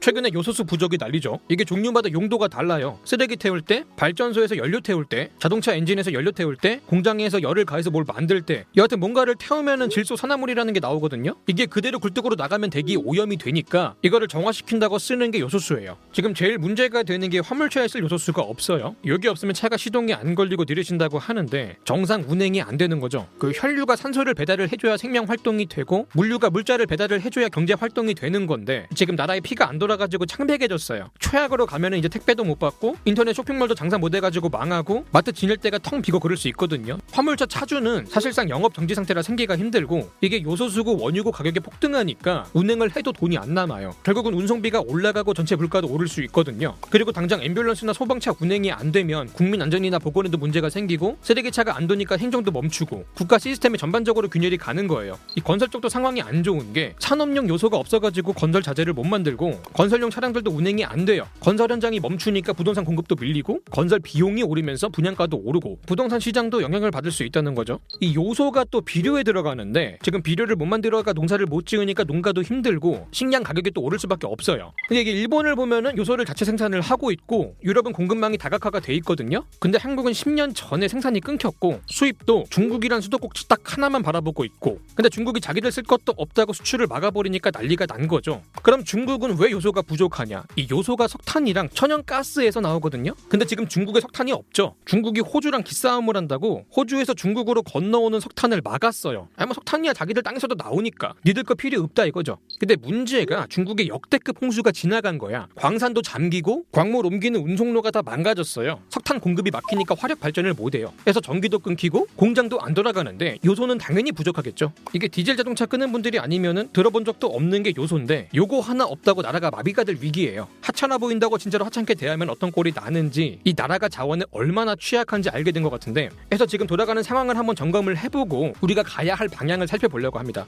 최근에 요소수 부족이 난리죠. 이게 종류마다 용도가 달라요. 쓰레기 태울 때, 발전소에서 연료 태울 때, 자동차 엔진에서 연료 태울 때, 공장에서 열을 가해서 뭘 만들 때, 여하튼 뭔가를 태우면은 질소 산화물이라는 게 나오거든요. 이게 그대로 굴뚝으로 나가면 대기 오염이 되니까 이거를 정화시킨다고 쓰는 게 요소수예요. 지금 제일 문제가 되는 게 화물차에 쓸 요소수가 없어요. 여기 없으면 차가 시동이 안 걸리고 느려진다고 하는데 정상 운행이 안 되는 거죠. 그 혈류가 산소를 배달을 해줘야 생명 활동이 되고 물류가 물자를 배달을 해줘야 경제 활동이 되는 건데 지금 나라에 피가 안 돌아 가지고 창백해졌어요. 최악으로 가면은 이제 택배도 못 받고 인터넷 쇼핑몰도 장사 못 해가지고 망하고 마트 진열대가 텅 비고 그럴 수 있거든요. 화물차 차주는 사실상 영업 정지 상태라 생계가 힘들고 이게 요소수고 원유고 가격이 폭등하니까 운행을 해도 돈이 안 남아요. 결국은 운송비가 올라가고 전체 물가도 오를 수 있거든요. 그리고 당장 앰뷸런스나 소방차 운행이 안 되면 국민 안전이나 보건에도 문제가 생기고 쓰레기차가 안 도니까 행정도 멈추고 국가 시스템이 전반적으로 균열이 가는 거예요. 이 건설 쪽도 상황이 안 좋은 게 산업용 요소가 없어가지고 건설 자재를 못 만들고 건설용 차량들도 운행이 안 돼요. 건설 현장이 멈추니까 부동산 공급도 밀리고 건설 비용이 오르면서 분양가도 오르고 부동산 시장도 영향을 받을 수 있다는 거죠. 이 요소가 또 비료에 들어가는데 지금 비료를 못 만들어가 농사를 못 지으니까 농가도 힘들고 식량 가격이 또 오를 수밖에 없어요. 근데 이게 일본을 보면은 요소를 자체 생산을 하고 있고 유럽은 공급망이 다각화가 돼 있거든요. 근데 한국은 10년 전에 생산이 끊겼고 수입도 중국이란 수도꼭지 딱 하나만 바라보고 있고 근데 중국이 자기들 쓸 것도 없다고 수출을 막아버리니까 난리가 난 거죠. 그럼 중국은 왜 요소 가 부족하냐? 이 요소가 석탄이랑 천연가스에서 나오거든요. 근데 지금 중국에 석탄이 없죠. 중국이 호주랑 기싸움을 한다고 호주에서 중국으로 건너오는 석탄을 막았어요. 아니 뭐 석탄이야 자기들 땅에서도 나오니까 니들 거 필요 없다 이거죠. 근데 문제가 중국의 역대급 홍수가 지나간 거야. 광산도 잠기고 광물 옮기는 운송로가 다 망가졌어요. 석탄 공급이 막히니까 화력 발전을 못 해요. 그래서 전기도 끊기고 공장도 안 돌아가는데 요소는 당연히 부족하겠죠. 이게 디젤 자동차 끄는 분들이 아니면은 들어본 적도 없는 게 요소인데 요거 하나 없다고 나라가 마비가 될 위기예요. 하찮아 보인다고 진짜로 하찮게 대하면 어떤 꼴이 나는지 이 나라가 자원에 얼마나 취약한지 알게 된 것 같은데 그래서 지금 돌아가는 상황을 한번 점검을 해보고 우리가 가야 할 방향을 살펴보려고 합니다.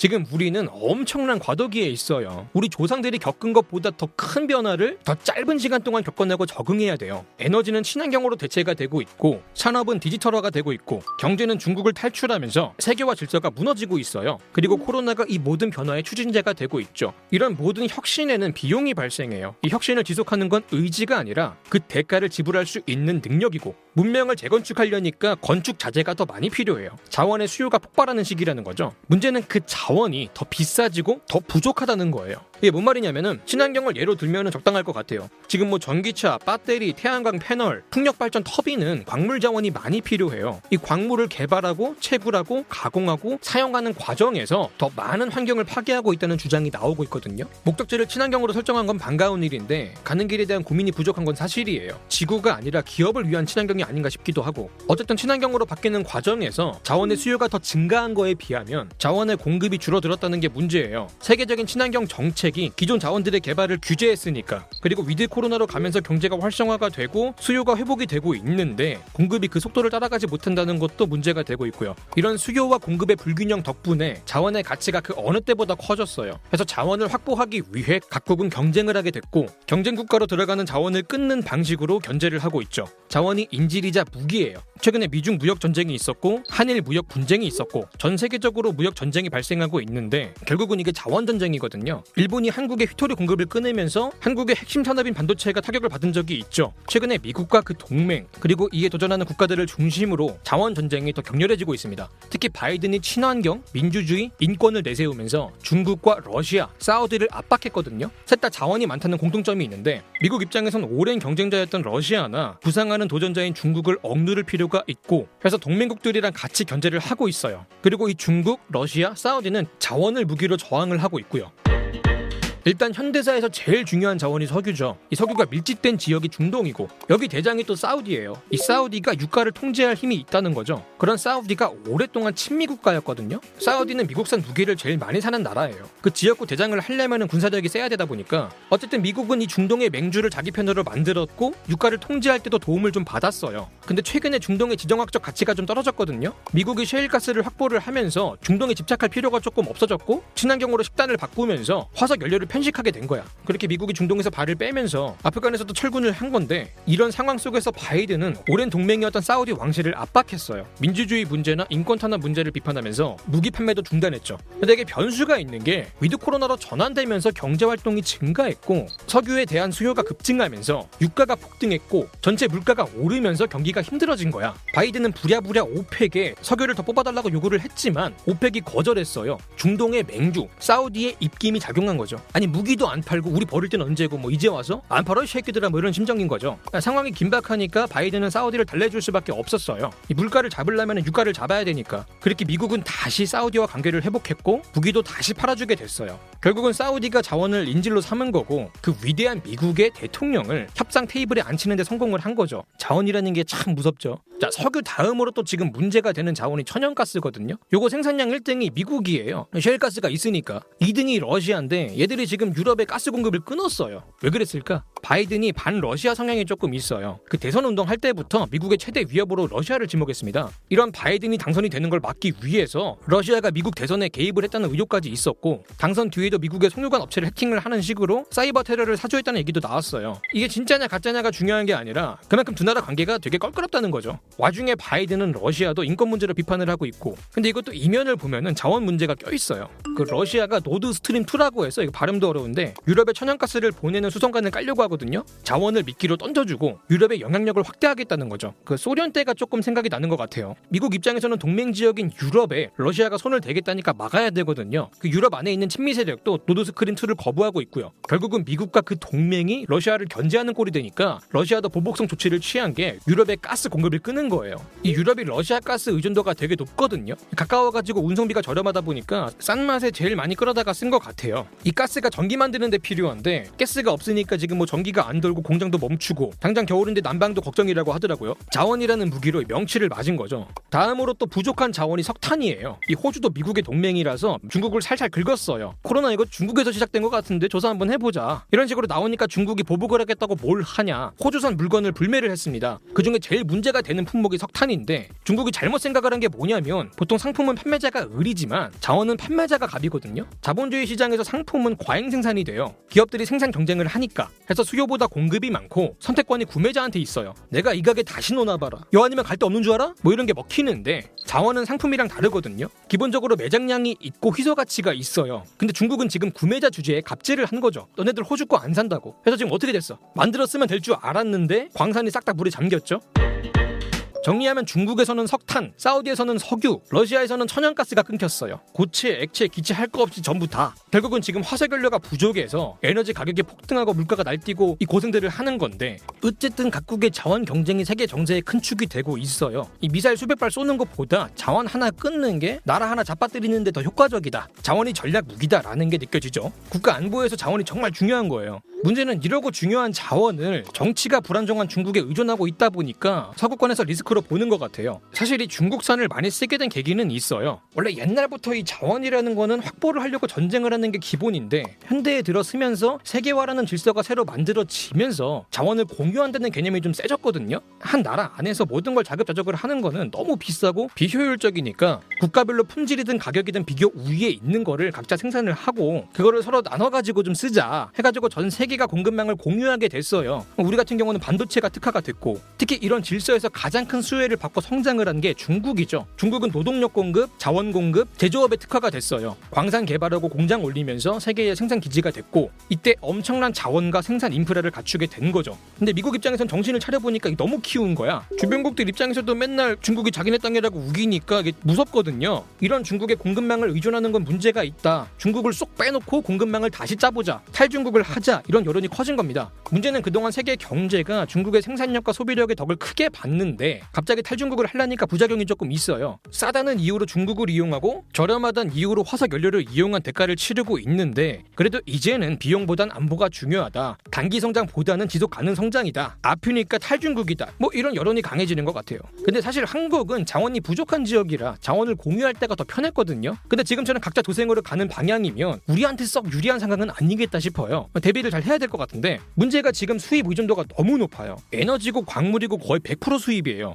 지금 우리는 엄청난 과도기에 있어요. 우리 조상들이 겪은 것보다 더 큰 변화를 더 짧은 시간 동안 겪어내고 적응해야 돼요. 에너지는 친환경으로 대체가 되고 있고 산업은 디지털화가 되고 있고 경제는 중국을 탈출하면서 세계화 질서가 무너지고 있어요. 그리고 코로나가 이 모든 변화의 추진제가 되고 있죠. 이런 모든 혁신에는 비용이 발생해요. 이 혁신을 지속하는 건 의지가 아니라 그 대가를 지불할 수 있는 능력이고 문명을 재건축하려니까 건축 자재가 더 많이 필요해요. 자원의 수요가 폭발하는 시기라는 거죠. 문제는 그 자원 이 더 비싸지고 더 부족하다는 거예요. 이게 뭔 말이냐면은 친환경을 예로 들면은 적당할 것 같아요. 지금 뭐 전기차, 배터리, 태양광 패널, 풍력 발전 터빈은 광물 자원이 많이 필요해요. 이 광물을 개발하고 채굴하고 가공하고 사용하는 과정에서 더 많은 환경을 파괴하고 있다는 주장이 나오고 있거든요. 목적지를 친환경으로 설정한 건 반가운 일인데 가는 길에 대한 고민이 부족한 건 사실이에요. 지구가 아니라 기업을 위한 친환경이 아닌가 싶기도 하고 어쨌든 친환경으로 바뀌는 과정에서 자원의 수요가 더 증가한 거에 비하면 자원의 공급이 줄어들었다는 게 문제예요. 세계적인 친환경 정책 이 기존 자원들의 개발을 규제했으니까 그리고 with 코로나로 가면서 경제가 활성화가 되고 수요가 회복이 되고 있는데 공급이 그 속도를 따라가지 못한다는 것도 문제가 되고 있고요. 이런 수요와 공급의 불균형 덕분에 자원의 가치가 그 어느 때보다 커졌어요. 그래서 자원을 확보하기 위해 각국은 경쟁을 하게 됐고 경쟁 국가로 들어가는 자원을 끊는 방식으로 견제를 하고 있죠. 자원이 인질이자 무기예요. 최근에 미중 무역 전쟁이 있었고 한일 무역 분쟁이 있었고 전 세계적으로 무역 전쟁이 발생하고 있는데 결국은 이게 자원 전쟁이거든요. 일본 이 한국의 휘토리 공급을 끊으면서 한국의 핵심 산업인 반도체가 타격을 받은 적이 있죠. 최근에 미국과 그 동맹 그리고 이에 도전하는 국가들을 중심으로 자원 전쟁이 더 격렬해지고 있습니다. 특히 바이든이 친환경, 민주주의, 인권을 내세우면서 중국과 러시아, 사우디를 압박했거든요. 셋 다 자원이 많다는 공통점이 있는데 미국 입장에선 오랜 경쟁자였던 러시아나 부상하는 도전자인 중국을 억누를 필요가 있고 그래서 동맹국들이랑 같이 견제를 하고 있어요. 그리고 이 중국, 러시아, 사우디는 자원을 무기로 저항을 하고 있고요. 일단 현대사에서 제일 중요한 자원이 석유죠. 이 석유가 밀집된 지역이 중동이고 여기 대장이 또 사우디예요. 이 사우디가 유가를 통제할 힘이 있다는 거죠. 그런 사우디가 오랫동안 친미 국가였거든요. 사우디는 미국산 무기를 제일 많이 사는 나라예요. 그 지역구 대장을 하려면 군사력이 세야 되다 보니까 어쨌든 미국은 이 중동의 맹주를 자기 편으로 만들었고 유가를 통제할 때도 도움을 좀 받았어요. 근데 최근에 중동의 지정학적 가치가 좀 떨어졌거든요. 미국이 셰일가스를 확보를 하면서 중동에 집착할 필요가 조금 없어졌고 친환경으로 식단을 바꾸면서 화석 연료를 편 편식하게 된 거야. 그렇게 미국이 중동에서 발을 빼면서 아프간에서도 철군을 한 건데 이런 상황 속에서 바이든은 오랜 동맹이었던 사우디 왕실을 압박했어요. 민주주의 문제나 인권 탄압 문제를 비판하면서 무기 판매도 중단했죠. 근데 이게 변수가 있는 게 위드 코로나로 전환되면서 경제 활동이 증가했고 석유에 대한 수요가 급증하면서 유가가 폭등했고 전체 물가가 오르면서 경기가 힘들어진 거야. 바이든은 부랴부랴 OPEC에 석유를 더 뽑아달라고 요구를 했지만 OPEC이 거절했어요. 중동의 맹주, 사우디의 입김이 작용한 거죠. 아니 무기도 안 팔고 우리 버릴 땐 언제고 뭐 이제 와서 안 팔어 쉐이키들아 뭐 이런 심정인 거죠. 그러니까 상황이 긴박하니까 바이든은 사우디를 달래줄 수밖에 없었어요. 이 물가를 잡으려면 유가를 잡아야 되니까. 그렇게 미국은 다시 사우디와 관계를 회복했고 무기도 다시 팔아주게 됐어요. 결국은 사우디가 자원을 인질로 삼은 거고 그 위대한 미국의 대통령을 협상 테이블에 앉히는데 성공을 한 거죠. 자원이라는 게 참 무섭죠. 자 석유 다음으로 또 지금 문제가 되는 자원이 천연가스거든요. 요거 생산량 1등이 미국이에요. 셰일가스가 있으니까 2등이 러시아인데 얘들이 지금 유럽의 가스 공급을 끊었어요. 왜 그랬을까? 바이든이 반 러시아 성향이 조금 있어요. 그 대선 운동할 때부터 미국의 최대 위협으로 러시아를 지목했습니다. 이런 바이든이 당선이 되는 걸 막기 위해서 러시아가 미국 대선에 개입을 했다는 의혹까지 있었고 당선 뒤에도 미국의 송유관 업체를 해킹을 하는 식으로 사이버 테러를 사주했다는 얘기도 나왔어요. 이게 진짜냐 가짜냐가 중요한 게 아니라 그만큼 두 나라 관계가 되게 껄끄럽다는 거죠. 와중에 바이든은 러시아도 인권 문제를 비판을 하고 있고 근데 이것도 이면을 보면은 자원 문제가 껴 있어요. 그 러시아가 Nord Stream 2라고 해서 이거 발음도 어려운데 유럽에 천연가스를 보내는 수송관을 깔려고 하거든요. 자원을 미끼로 던져주고 유럽의 영향력을 확대하겠다는 거죠. 그 소련 때가 조금 생각이 나는 것 같아요. 미국 입장에서는 동맹 지역인 유럽에 러시아가 손을 대겠다니까 막아야 되거든요. 그 유럽 안에 있는 친미 세력도 Nord Stream 2를 거부하고 있고요. 결국은 미국과 그 동맹이 러시아를 견제하는 꼴이 되니까 러시아도 보복성 조치를 취한 게 유럽의 가스 공급을 끊은 거예요. 이 유럽이 러시아 가스 의존도가 되게 높거든요. 가까워가지고 운송비가 저렴하다 보니까 싼 맛에 제일 많이 끌어다가 쓴 것 같아요. 이 가스가 전기 만드는데 필요한데 가스가 없으니까 지금 뭐 전기가 안 돌고 공장도 멈추고 당장 겨울인데 난방도 걱정이라고 하더라고요. 자원이라는 무기로 명치를 맞은 거죠. 다음으로 또 부족한 자원이 석탄이에요. 이 호주도 미국의 동맹이라서 중국을 살살 긁었어요. 코로나 이거 중국에서 시작된 것 같은데 조사 한번 해보자. 이런 식으로 나오니까 중국이 보복을 하겠다고 뭘 하냐. 호주산 물건을 불매를 했습니다. 그 중에 제일 문제가 되는 품목이 석탄인데 중국이 잘못 생각을 한 게 뭐냐면 보통 상품은 판매자가 을이지만 자원은 판매자가 갑이거든요. 자본주의 시장에서 상품은 과잉 생산이 돼요. 기업들이 생산 경쟁을 하니까. 해서 수요보다 공급이 많고 선택권이 구매자한테 있어요. 내가 이 가게 다시 놓아봐라. 여 아니면 갈 데 없는 줄 알아? 뭐 이런 게 먹히는데 자원은 상품이랑 다르거든요. 기본적으로 매장량이 있고 희소 가치가 있어요. 근데 중국은 지금 구매자 주제에 갑질을 한 거죠. 너네들 호주 거 안 산다고. 그래서 지금 어떻게 됐어? 만들었으면 될 줄 알았는데 광산이 싹 다 물에 잠겼죠. 정리하면 중국에서는 석탄, 사우디에서는 석유, 러시아에서는 천연가스가 끊겼어요. 고체, 액체, 기체 할 거 없이 전부 다. 결국은 지금 화석연료가 부족해서 에너지 가격이 폭등하고 물가가 날뛰고 이 고생들을 하는 건데 어쨌든 각국의 자원 경쟁이 세계 정세의 큰 축이 되고 있어요. 이 미사일 수백 발 쏘는 것보다 자원 하나 끊는 게 나라 하나 잡아뜨리는데 더 효과적이다. 자원이 전략 무기다라는 게 느껴지죠. 국가 안보에서 자원이 정말 중요한 거예요. 문제는 이러고 중요한 자원을 정치가 불안정한 중국에 의존하고 있다 보니까 서구권에서 리스크로 보는 것 같아요. 사실 이 중국산을 많이 쓰게 된 계기는 있어요. 원래 옛날부터 이 자원이라는 거는 확보를 하려고 전쟁을 하는 게 기본인데 현대에 들어서면서 세계화라는 질서가 새로 만들어지면서 자원을 공유한다는 개념이 좀 세졌거든요. 한 나라 안에서 모든 걸 자급자족을 하는 거는 너무 비싸고 비효율적이니까 국가별로 품질이든 가격이든 비교 우위에 있는 거를 각자 생산을 하고 그거를 서로 나눠 가지고 좀 쓰자 해가지고 전 세계가 공급망을 공유하게 됐어요. 우리 같은 경우는 반도체가 특화가 됐고 특히 이런 질서에서 가장 큰 수혜를 받고 성장을 한 게 중국이죠. 중국은 노동력 공급, 자원 공급, 제조업에 특화가 됐어요. 광산 개발하고 공장 올리면서 세계의 생산 기지가 됐고 이때 엄청난 자원과 생산 인프라를 갖추게 된 거죠. 근데 미국 입장에선 정신을 차려보니까 너무 키운 거야. 주변국들 입장에서도 맨날 중국이 자기네 땅이라고 우기니까 이게 무섭거든요. 이런 중국의 공급망을 의존하는 건 문제가 있다. 중국을 쏙 빼놓고 공급망을 다시 짜보자. 탈중국을 하자. 이런 여론이 커진 겁니다. 문제는 그동안 세계 경제가 중국의 생산력과 소비력의 덕을 크게 봤는데 갑자기 탈중국을 하려니까 부작용이 조금 있어요. 싸다는 이유로 중국을 이용하고 저렴하다는 이유로 화석 연료를 이용한 대가를 치르고 있는데 그래도 이제는 비용보단 안보가 중요하다. 단기 성장보다는 지속 가능 성장이다. 아프니까 탈중국이다. 뭐 이런 여론이 강해지는 것 같아요. 근데 사실 한국은 자원이 부족한 지역이라 자원을 공유할 때가 더 편했거든요. 근데 지금처럼 각자 도생으로 가는 방향이면 우리한테 썩 유리한 상황은 아니겠다 싶어요. 대비를 잘 해야 될 것 같은데 문제가 지금 수입 의존도가 너무 높아요. 에너지고 광물이고 거의 100% 수입이에요.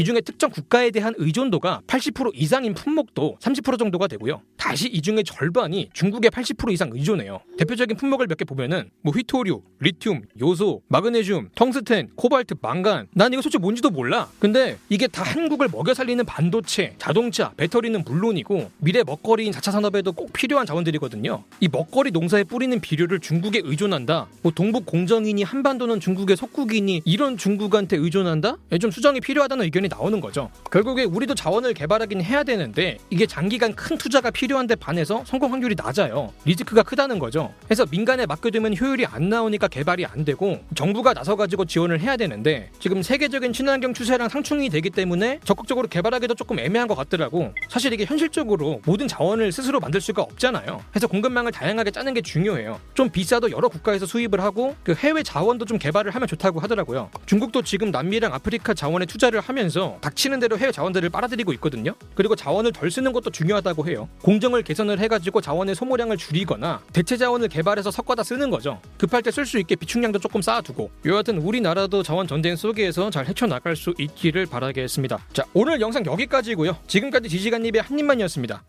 이 중에 특정 국가에 대한 의존도가 80% 이상인 품목도 30% 정도가 되고요. 다시 이 중에 절반이 중국에 80% 이상 의존해요. 대표적인 품목을 몇 개 보면은 뭐 휘토류, 리튬, 요소, 마그네슘, 텅스텐, 코발트, 망간. 난 이거 솔직히 뭔지도 몰라. 근데 이게 다 한국을 먹여 살리는 반도체, 자동차, 배터리는 물론이고 미래 먹거리인 자차 산업에도 꼭 필요한 자원들이거든요. 이 먹거리 농사에 뿌리는 비료를 중국에 의존한다. 뭐 동북 공정이니 한반도는 중국의 속국이니 이런 중국한테 의존한다? 예, 좀 수정이 필요하다는 의견이 나오는 거죠. 결국에 우리도 자원을 개발하긴 해야 되는데 이게 장기간 큰 투자가 필요한데 반해서 성공 확률이 낮아요. 리스크가 크다는 거죠. 그래서 민간에 맡겨두면 효율이 안 나오니까 개발이 안 되고 정부가 나서가지고 지원을 해야 되는데 지금 세계적인 친환경 추세랑 상충이 되기 때문에 적극적으로 개발하기도 조금 애매한 것 같더라고. 사실 이게 현실적으로 모든 자원을 스스로 만들 수가 없잖아요. 그래서 공급망을 다양하게 짜는 게 중요해요. 좀 비싸도 여러 국가에서 수입을 하고 그 해외 자원도 좀 개발을 하면 좋다고 하더라고요. 중국도 지금 남미랑 아프리카 자원에 투자를 하면서 닥치는 대로 해외 자원들을 빨아들이고 있거든요. 그리고 자원을 덜 쓰는 것도 중요하다고 해요. 공정을 개선을 해가지고 자원의 소모량을 줄이거나 대체 자원을 개발해서 섞어다 쓰는 거죠. 급할 때 쓸 수 있게 비축량도 조금 쌓아두고 여하튼 우리나라도 자원 전쟁 속에서 잘 헤쳐나갈 수 있기를 바라겠습니다. 자 오늘 영상 여기까지고요. 지금까지 지지간님의 한입만이었습니다.